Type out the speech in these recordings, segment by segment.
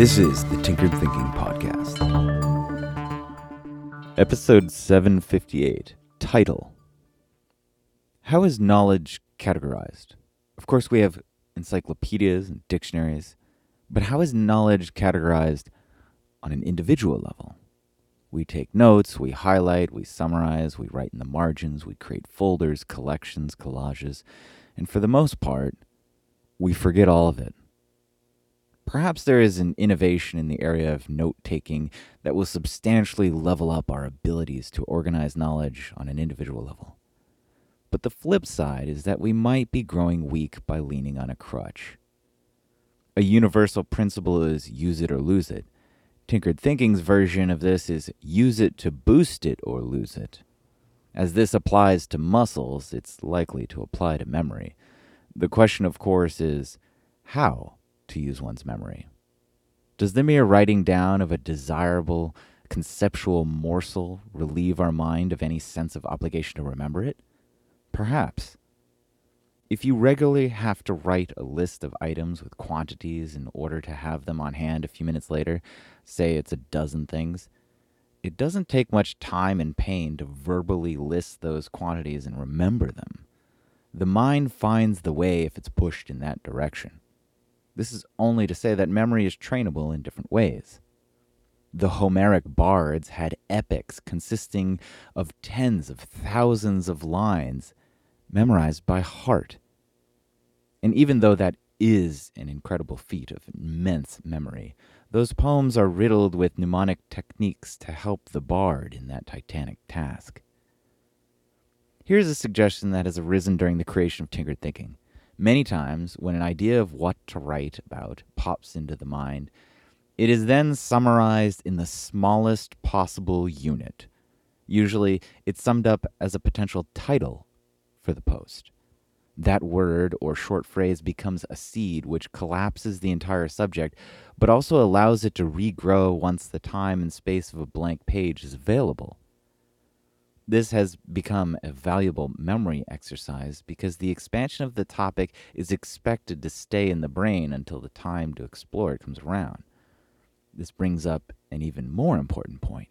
This is the Tinkered Thinking Podcast. Episode 758 Title How is knowledge categorized? Of course, we have encyclopedias and dictionaries, but how is knowledge categorized on an individual level? We take notes, we highlight, we summarize, we write in the margins, we create folders, collections, collages, and for the most part, we forget all of it. Perhaps there is an innovation in the area of note taking that will substantially level up our abilities to organize knowledge on an individual level. But the flip side is that we might be growing weak by leaning on a crutch. A universal principle is use it or lose it. Tinkered Thinking's version of this is use it to boost it or lose it. As this applies to muscles, it's likely to apply to memory. The question, of course, is how to use one's memory. Does the mere writing down of a desirable conceptual morsel relieve our mind of any sense of obligation to remember it? Perhaps. If you regularly have to write a list of items with quantities in order to have them on hand a few minutes later, say it's a dozen things, it doesn't take much time and pain to verbally list those quantities and remember them. The mind finds the way if it's pushed in that direction. This is only to say that memory is trainable in different ways. The Homeric bards had epics consisting of tens of thousands of lines memorized by heart. And even though that is an incredible feat of immense memory, those poems are riddled with mnemonic techniques to help the bard in that titanic task. Here's a suggestion that has arisen during the creation of Tinkered Thinking. Many times, when an idea of what to write about pops into the mind, it is then summarized in the smallest possible unit. Usually, it's summed up as a potential title for the post. That word or short phrase becomes a seed which collapses the entire subject, but also allows it to regrow once the time and space of a blank page is available. This has become a valuable memory exercise because the expansion of the topic is expected to stay in the brain until the time to explore it comes around. This brings up an even more important point.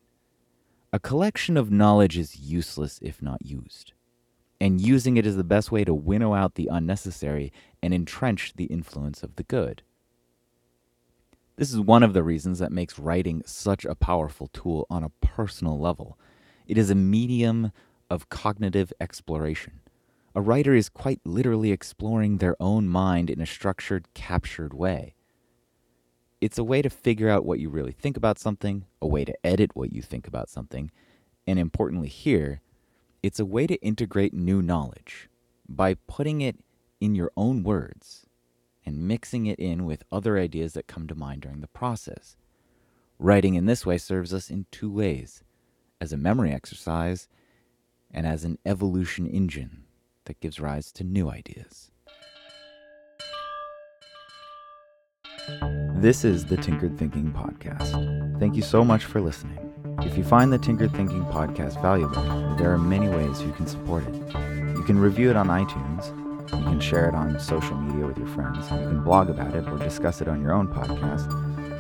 A collection of knowledge is useless if not used and using it is the best way to winnow out the unnecessary and entrench the influence of the good. This is one of the reasons that makes writing such a powerful tool on a personal level. It is a medium of cognitive exploration. A writer is quite literally exploring their own mind in a structured, captured way. It's a way to figure out what you really think about something, a way to edit what you think about something, and importantly, here, it's a way to integrate new knowledge by putting it in your own words and mixing it in with other ideas that come to mind during the process. Writing in this way serves us in two ways as a memory exercise and as an evolution engine that gives rise to new ideas. This is the Tinkered Thinking Podcast. Thank you so much for listening. If you find the Tinkered Thinking podcast valuable, there are many ways you can support it. You can review it on iTunes, you can share it on social media with your friends, you can blog about it or discuss it on your own podcast,